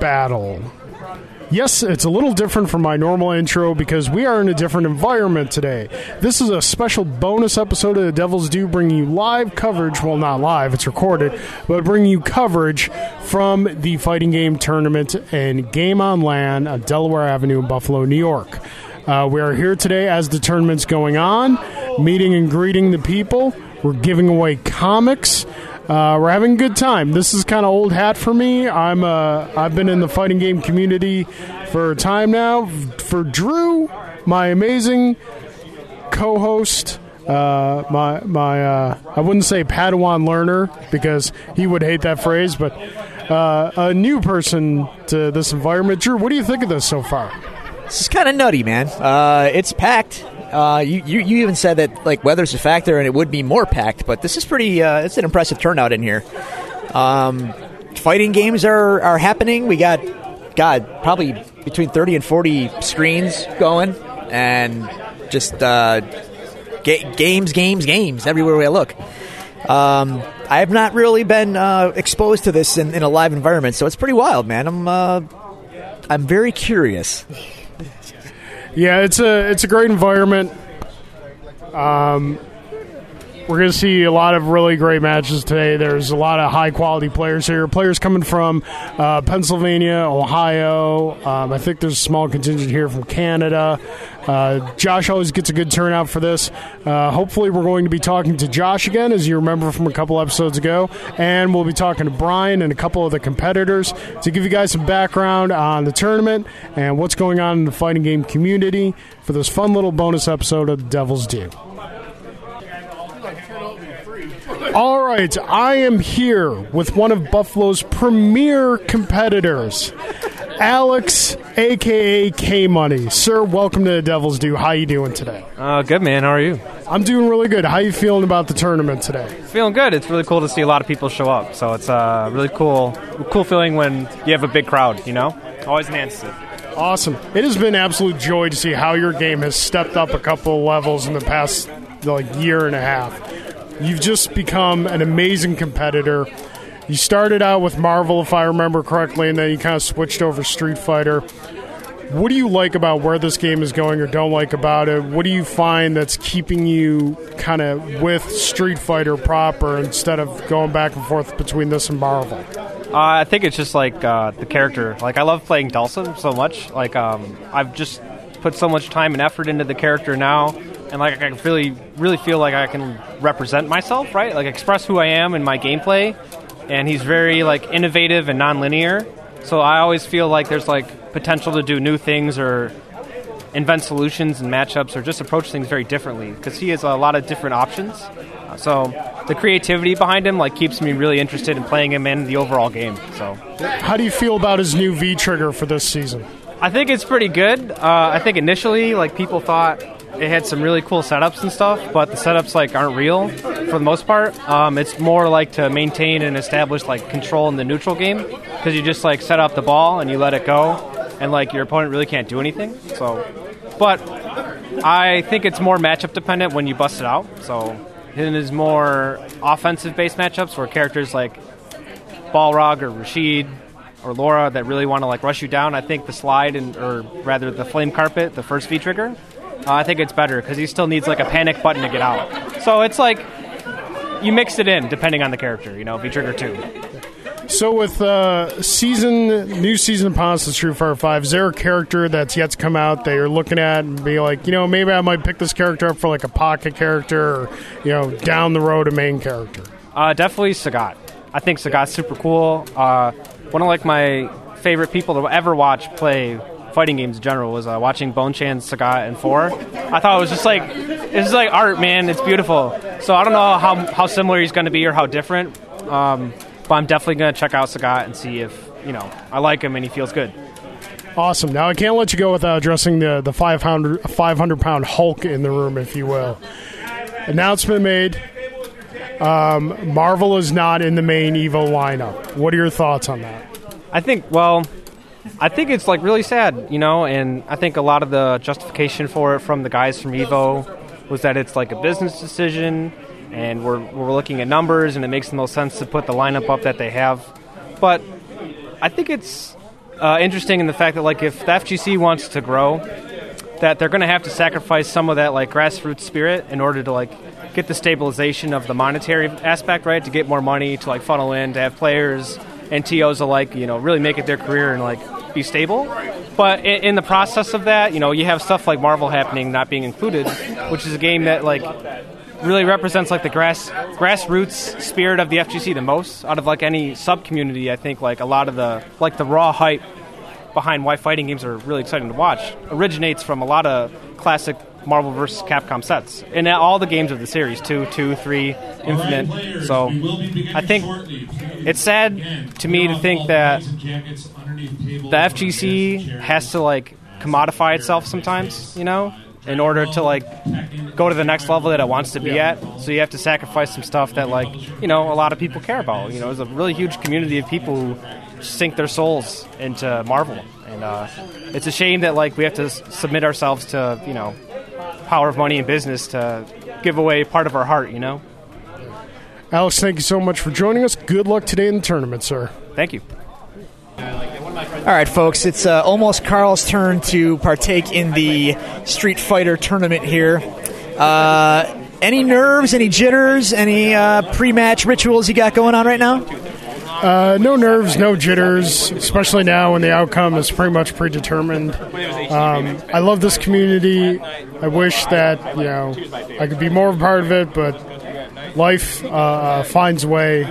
battle. Yes, it's a little different from my normal intro because we are in a different environment today. This is a special bonus episode of The Devil's Due, bringing you live coverage. Well, not live, it's recorded, but bringing you coverage from the fighting game tournament and GameOn LAN on Delaware Avenue in Buffalo, New York. Uh, we are here today as the tournament's going on, meeting and greeting the people. We're giving away comics. Uh, we're having a good time. This is kind of old hat for me. I'm uh, I've been in the fighting game community for a time now. For Drew, my amazing co-host, uh, my my uh, I wouldn't say Padawan learner because he would hate that phrase, but uh, a new person to this environment. Drew, what do you think of this so far? This is kind of nutty, man. Uh, it's packed. Uh, you, you, you even said that like weather's a factor and it would be more packed, but this is pretty. Uh, it's an impressive turnout in here. Um, fighting games are are happening. We got God probably between thirty and forty screens going, and just uh, ga- games, games, games everywhere we look. Um, I have not really been uh, exposed to this in, in, a live environment, so it's pretty wild, man. I'm uh, I'm very curious. Yeah, it's a it's a great environment. Um, we're going to see a lot of really great matches today. There's a lot of high quality players here. Players coming from uh, Pennsylvania, Ohio. Um, I think there's a small contingent here from Canada. Uh, Josh always gets a good turnout for this. Uh, hopefully, we're going to be talking to Josh again, as you remember from a couple episodes ago. And we'll be talking to Brian and a couple of the competitors to give you guys some background on the tournament and what's going on in the fighting game community for this fun little bonus episode of The Devil's Due. All right, I am here with one of Buffalo's premier competitors, Alex, aka K Money. Sir, welcome to the Devil's Due. How you doing today? Uh, good man. How are you? I'm doing really good. How you feeling about the tournament today? Feeling good. It's really cool to see a lot of people show up. So it's a uh, really cool, cool feeling when you have a big crowd. You know, always enhances it. Awesome. It has been absolute joy to see how your game has stepped up a couple of levels in the past like year and a half. You've just become an amazing competitor. You started out with Marvel, if I remember correctly, and then you kind of switched over Street Fighter. What do you like about where this game is going or don't like about it? What do you find that's keeping you kind of with Street Fighter proper instead of going back and forth between this and Marvel? Uh, I think it's just like uh, the character. Like I love playing Dhalsim so much. Like um, I've just put so much time and effort into the character now and like I really really feel like I can represent myself, right? Like express who I am in my gameplay. And he's very like innovative and nonlinear. So I always feel like there's like potential to do new things or invent solutions and matchups or just approach things very differently because he has a lot of different options. So the creativity behind him like keeps me really interested in playing him in the overall game. So how do you feel about his new V trigger for this season? I think it's pretty good. Uh, I think initially like people thought it had some really cool setups and stuff, but the setups like aren't real for the most part. Um, it's more like to maintain and establish like control in the neutral game because you just like set up the ball and you let it go, and like your opponent really can't do anything. So, but I think it's more matchup dependent when you bust it out. So, it is more offensive based matchups where characters like Balrog or Rashid or Laura that really want to like rush you down. I think the slide and or rather the flame carpet, the first V trigger, uh, I think it's better because he still needs like a panic button to get out. So it's like you mix it in depending on the character, you know, V trigger two. So with uh, season new season upon us, Street Fighter Five, is there a character that's yet to come out that you're looking at and be like, you know, maybe I might pick this character up for like a pocket character, or you know, down the road a main character? Uh, definitely Sagat. I think Sagat's super cool. Uh, one of like my favorite people to ever watch play fighting games in general was uh, watching Bonchan, Sagat, and Four. I thought it was just like it's like art, man. It's beautiful. So I don't know how how similar he's going to be or how different, um, but I'm definitely going to check out Sagat and see if you know I like him and he feels good. Awesome. Now I can't let you go without addressing the the 500, 500 pound Hulk in the room, if you will. Announcement made. Um, Marvel is not in the main Evo lineup. What are your thoughts on that? I think well, I think it's like really sad, you know, and I think a lot of the justification for it from the guys from Evo was that it's like a business decision and we're we're looking at numbers, and it makes the most sense to put the lineup up that they have. But I think it's uh, interesting in the fact that like if the FGC wants to grow, that they're going to have to sacrifice some of that like grassroots spirit in order to like get the stabilization of the monetary aspect, right? To get more money to like funnel in, to have players and TOs alike, you know, really make it their career and like be stable. But in, in the process of that, you know, you have stuff like Marvel happening not being included, which is a game that like really represents like the grass grassroots spirit of the FGC the most out of like any sub community. I think like a lot of the like the raw hype behind why fighting games are really exciting to watch originates from a lot of classic Marvel vs. Capcom sets and all the games of the series two, two, three, Infinite. So I think it's sad to me to think that the FGC has to like commodify itself sometimes, you know, in order to like go to the next level that it wants to be at. So you have to sacrifice some stuff that like you know a lot of people care about. You know, there's a really huge community of people who sink their souls into Marvel, and uh, it's a shame that like we have to s- submit ourselves to you know power of money and business to give away part of our heart. You know. Alex, thank you so much for joining us. Good luck today in the tournament, sir. Thank you. All right, folks, it's uh, almost Carl's turn to partake in the Street Fighter tournament here. Uh, any nerves, any jitters, any uh, pre match rituals you got going on right now? Uh, no nerves, no jitters, especially now when the outcome is pretty much predetermined. Um, I love this community. I wish that you know I could be more a part of it, but life uh, uh, finds a way,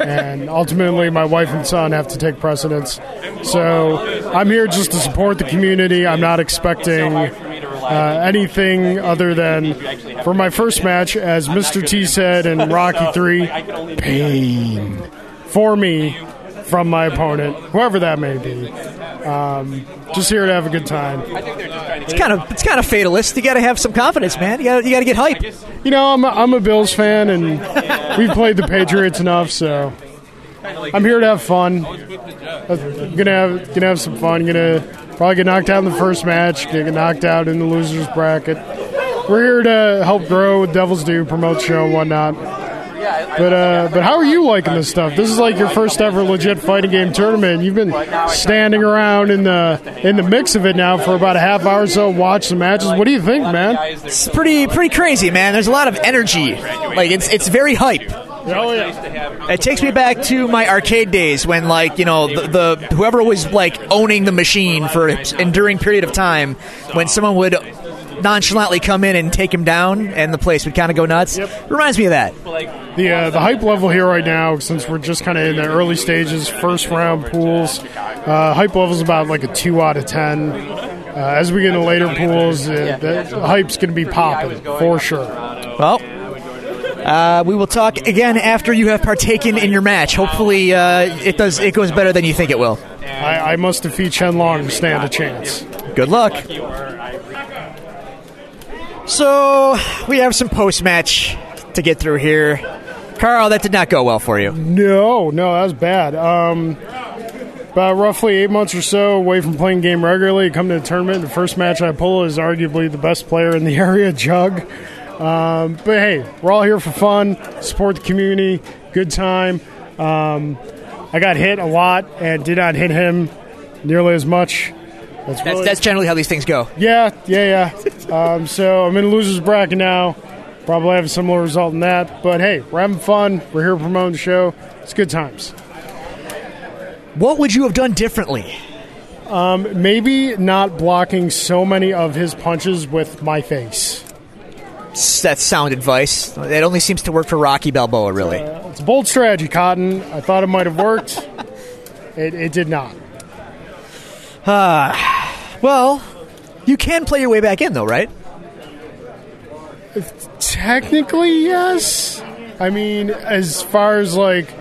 and ultimately, my wife and son have to take precedence. So I'm here just to support the community. I'm not expecting uh, anything other than for my first match, as Mr. T said in Rocky Three, pain for me from my opponent, whoever that may be. Um, just here to have a good time. It's kind of it's kind of fatalist. You got to have some confidence, man. You got you got to get hype. You know, I'm a, I'm a Bills fan, and we've played the Patriots enough, so I'm here to have fun. I'm gonna have gonna have some fun. Gonna probably get knocked out in the first match. Gonna get knocked out in the losers bracket. We're here to help grow with Devils Due, promote show and whatnot. But uh, but how are you liking this stuff? This is like your first ever legit fighting game tournament. You've been standing around in the in the mix of it now for about a half hour or so. Watch some matches. What do you think, man? It's pretty pretty crazy, man. There's a lot of energy. Like it's it's very hype. Oh yeah. It takes me back to my arcade days when, like, you know, the, the whoever was like owning the machine for an enduring period of time, when someone would nonchalantly come in and take him down, and the place would kind of go nuts. Reminds me of that. The uh, the hype level here right now, since we're just kind of in the early stages, first round pools, uh, hype level is about like a two out of ten. Uh, as we get into later pools, uh, the, the hype's going to be popping for sure. Well. Uh, we will talk again after you have partaken in your match. Hopefully, uh, it does. It goes better than you think it will. I, I must defeat Chen Long to stand a chance. Good luck. So we have some post match to get through here. Carl, that did not go well for you. No, no, that was bad. Um, about roughly eight months or so away from playing game regularly, come to the tournament. The first match I pull is arguably the best player in the area, Jug. Um, but hey, we're all here for fun, support the community, good time. Um, I got hit a lot and did not hit him nearly as much. That's, That's, really- that's generally how these things go. yeah, yeah, yeah. um, so I'm in a loser's bracket now. Probably have a similar result in that. But hey, we're having fun. We're here promoting the show. It's good times. What would you have done differently? Um, maybe not blocking so many of his punches with my face. That's sound advice. It only seems to work for Rocky Balboa, really. Uh, it's a bold strategy, Cotton. I thought it might have worked. it, it did not. Uh, well, you can play your way back in, though, right? Technically, yes. I mean, as far as like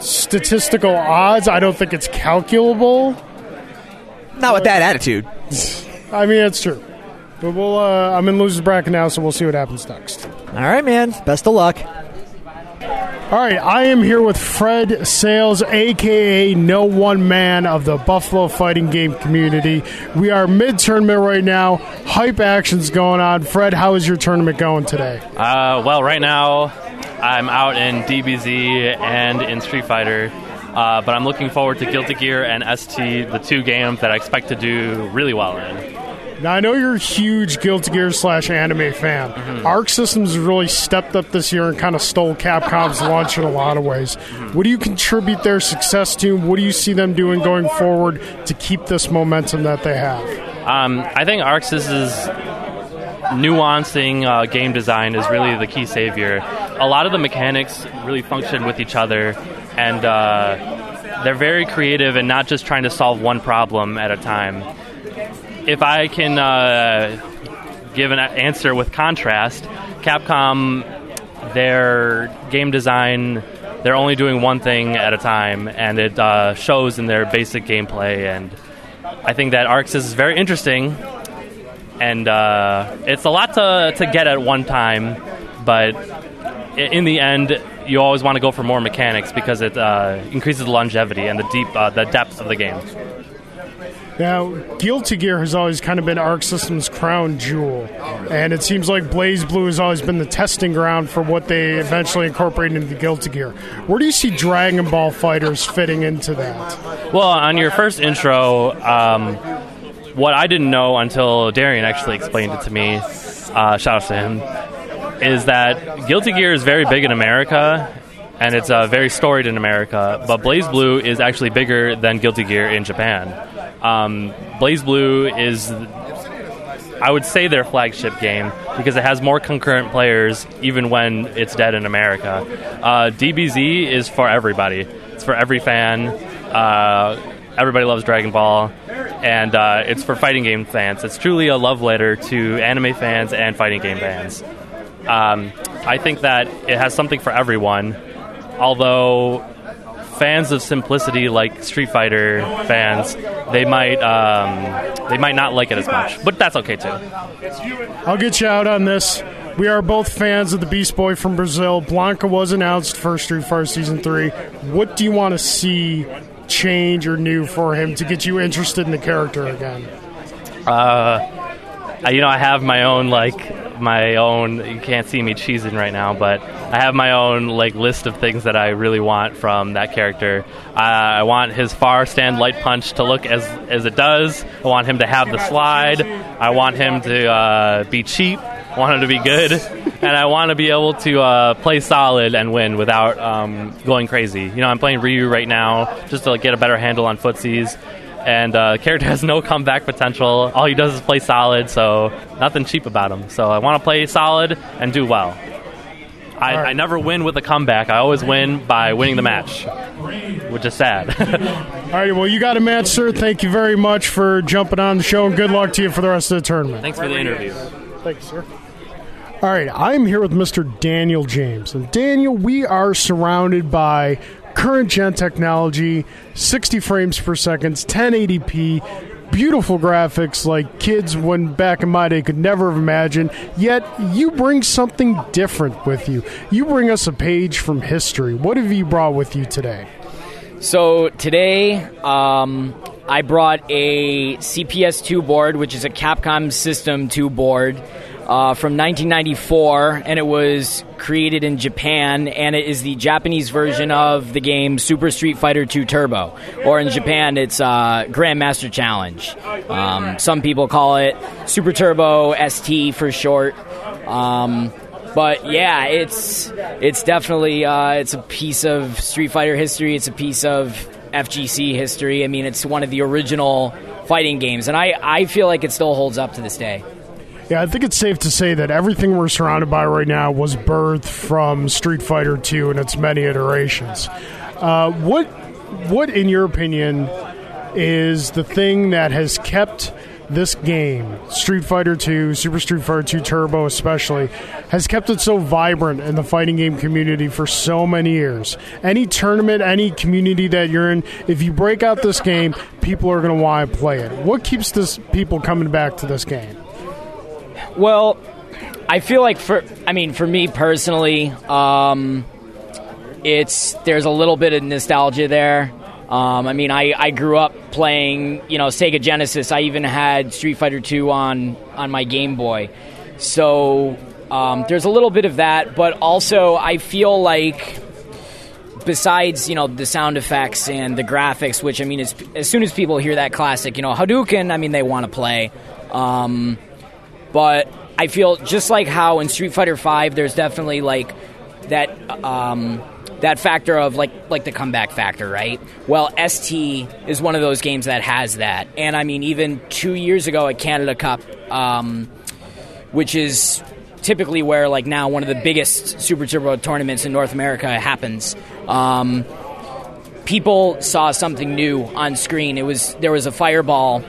statistical odds, I don't think it's calculable. Not with that attitude. I mean, it's true. But we'll. Uh, I'm in losers bracket now, so we'll see what happens next. All right, man. Best of luck. All right, I am here with Fred Sales, aka No One Man of the Buffalo Fighting Game community. We are mid tournament right now. Hype action's going on. Fred, how is your tournament going today? Uh, well, right now I'm out in DBZ and in Street Fighter, uh, but I'm looking forward to Guilty Gear and ST, the two games that I expect to do really well in. Now I know you're a huge Guilty Gear slash anime fan. Mm-hmm. Arc Systems really stepped up this year and kind of stole Capcom's launch in a lot of ways. Mm-hmm. What do you contribute their success to? What do you see them doing going forward to keep this momentum that they have? Um, I think ArcSys is nuancing uh, game design is really the key savior. A lot of the mechanics really function with each other, and uh, they're very creative and not just trying to solve one problem at a time. If I can uh, give an answer with contrast, Capcom, their game design, they're only doing one thing at a time, and it uh, shows in their basic gameplay. And I think that ArcSys is very interesting, and uh, it's a lot to, to get at one time, but in the end, you always want to go for more mechanics because it uh, increases the longevity and the deep, uh, the depth of the game. Now, Guilty Gear has always kind of been Arc Systems' crown jewel, and it seems like BlazBlue has always been the testing ground for what they eventually incorporated into Guilty Gear. Where do you see Dragon Ball FighterZ fitting into that? Well, on your first intro, um, what I didn't know until Darian actually explained it to me, uh, shout out to him, is that Guilty Gear is very big in America and it's uh, very storied in America, but BlazBlue is actually bigger than Guilty Gear in Japan. Um, BlazBlue is, I would say, their flagship game because it has more concurrent players even when it's dead in America. Uh, DBZ is for everybody, it's for every fan. Uh, everybody loves Dragon Ball, and uh, it's for fighting game fans. It's truly a love letter to anime fans and fighting game fans. Um, I think that it has something for everyone, although fans of simplicity like Street Fighter fans, they might um, they might not like it as much, but that's okay too. I'll get you out on this. We are both fans of the Beast Boy from Brazil. Blanka was announced for Street Fighter Season 3. What do you want to see change or new for him to get you interested in the character again? I, you know, I have my own like my own. You can't see me cheesing right now, but I have my own like list of things that I really want from that character. Uh, I want his far stand light punch to look as as it does. I want him to have the slide. I want him to uh, be cheap. I want him to be good, and I want to be able to uh, play solid and win without um, going crazy. You know, I'm playing Ryu right now just to like, get a better handle on footsies and uh, the character has no comeback potential. All he does is play solid, so nothing cheap about him. So I want to play solid and do well. I, I never win with a comeback. I always win by winning the match, which is sad. All right, well, you got a match, sir. Thank you very much for jumping on the show, and good luck to you for the rest of the tournament. Thanks for the interview. Thanks, sir. All right, I'm here with Mr. Daniel James. And Daniel, we are surrounded by current gen technology, 60 frames per second, 1080p, beautiful graphics like kids when back in my day could never have imagined. Yet you bring something different with you. You bring us a page from history. What have you brought with you today? So today, um, I brought a CPS2 board, which is a Capcom System 2 board uh, from 1994, and it was created in Japan, and it is the Japanese version of the game Super Street Fighter 2 Turbo, or in Japan, it's uh, Grandmaster Challenge. Um, some people call it Super Turbo ST for short. Um, but yeah, it's it's definitely uh, it's a piece of Street Fighter history. It's a piece of FGC history. I mean, it's one of the original fighting games, and I, I feel like it still holds up to this day. Yeah, I think it's safe to say that everything we're surrounded by right now was birthed from Street Fighter II and its many iterations. Uh, what, what, in your opinion, is the thing that has kept this game, Street Fighter II, Super Street Fighter II Turbo especially, has kept it so vibrant in the fighting game community for so many years. Any tournament, any community that you're in, if you break out this game, people are going to want to play it. What keeps this people coming back to this game? Well, I feel like for I mean for me personally, um, it's there's a little bit of nostalgia there. Um, I mean, I, I grew up playing, you know, Sega Genesis. I even had Street Fighter II on on my Game Boy. So um, there's a little bit of that, but also I feel like besides you know the sound effects and the graphics, which I mean, as, as soon as people hear that classic, you know Hadouken, I mean they want to play. Um, but I feel just like how in Street Fighter Five, there's definitely like that um, that factor of like like the comeback factor, right? Well, ST is one of those games that has that, and I mean even two years ago at Canada Cup, um, which is typically where like now one of the biggest Super Turbo tournaments in North America happens. Um, people saw something new on screen. It was there was a fireball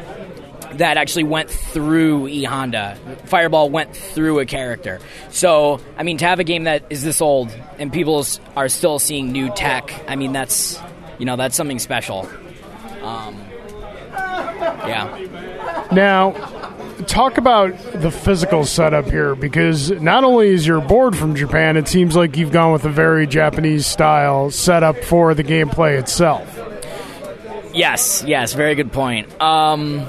that actually went through E Honda. Fireball went through a character. So, I mean, to have a game that is this old and people are still seeing new tech, I mean, that's you know that's something special. Um, yeah. Now, talk about the physical setup here because not only is your board from Japan, it seems like you've gone with a very Japanese style setup for the gameplay itself. Yes, yes, very good point. Um,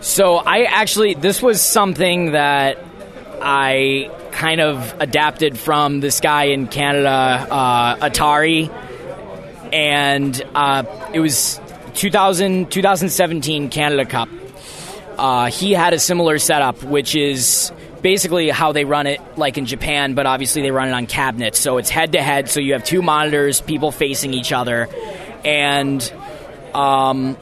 so I actually, this was something that I kind of adapted from this guy in Canada, uh, Atari, and uh, it was 2000, 2017 Canada Cup. Uh, he had a similar setup, which is basically how they run it, like in Japan, but obviously they run it on cabinets. So it's head to head, so you have two monitors, people facing each other, and um,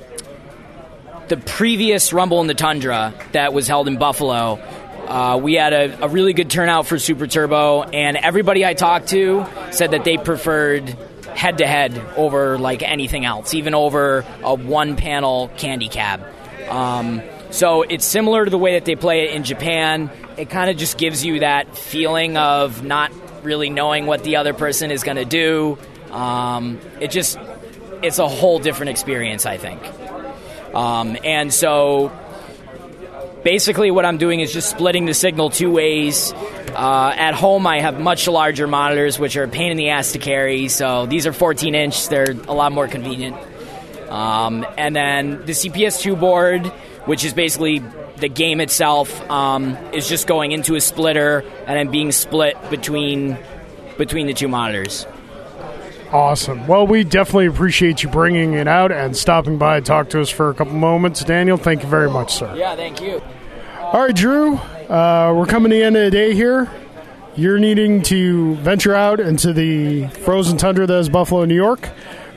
the previous Rumble in the Tundra that was held in Buffalo. Uh, we had a, a really good turnout for Super Turbo, and everybody I talked to said that they preferred head to head over like anything else, even over a one panel candy cab. Um, so it's similar to the way that they play it in Japan. It kind of just gives you that feeling of not really knowing what the other person is going to do. Um, it just, it's a whole different experience, I think. Um, and so basically what I'm doing is just splitting the signal two ways. Uh, at home, I have much larger monitors, which are a pain in the ass to carry. So these are 14 inch, they're a lot more convenient. Um, and then the CPS2 board, which is basically the game itself, um, is just going into a splitter and then being split between between the two monitors. Awesome. Well, we definitely appreciate you bringing it out and stopping by and talk to us for a couple moments. Daniel, thank you very much, sir. Yeah, thank you. All right, Drew, uh, we're coming to the end of the day here. You're needing to venture out into the frozen tundra that is Buffalo, New York.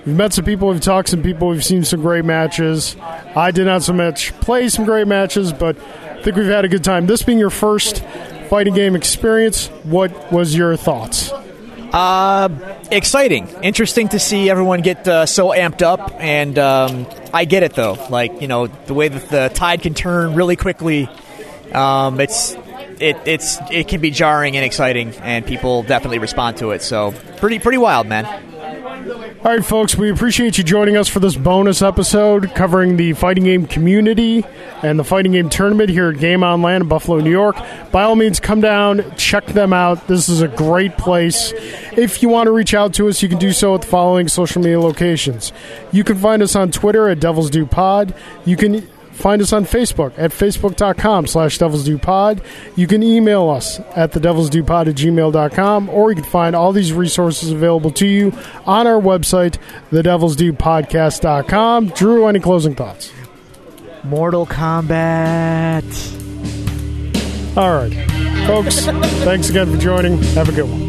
We've met some people, we've talked to some people, we've seen some great matches. I did not so much play some great matches, but I think we've had a good time. This being your first fighting game experience, what was your thoughts? Uh, exciting, interesting to see everyone get uh, so amped up, and um, I get it though. Like you know, the way that the tide can turn really quickly, um, it's it it's it can be jarring and exciting, and people definitely respond to it. So pretty pretty wild, man. All right, folks, we appreciate you joining us for this bonus episode covering the fighting game community and the fighting game tournament here at GameOn LAN in Buffalo, New York. By all means, come down, check them out. This is a great place. If you want to reach out to us, you can do so at the following social media locations. You can find us on Twitter at Devils Due Pod. You can find us on Facebook at facebook.com slash Devils Due Pod. You can email us at the Devils Due Pod at gmail.com, or you can find all these resources available to you on our website, the Devils Due Podcast.com. Drew, any closing thoughts? Mortal Kombat. All right. Folks, thanks again for joining. Have a good one.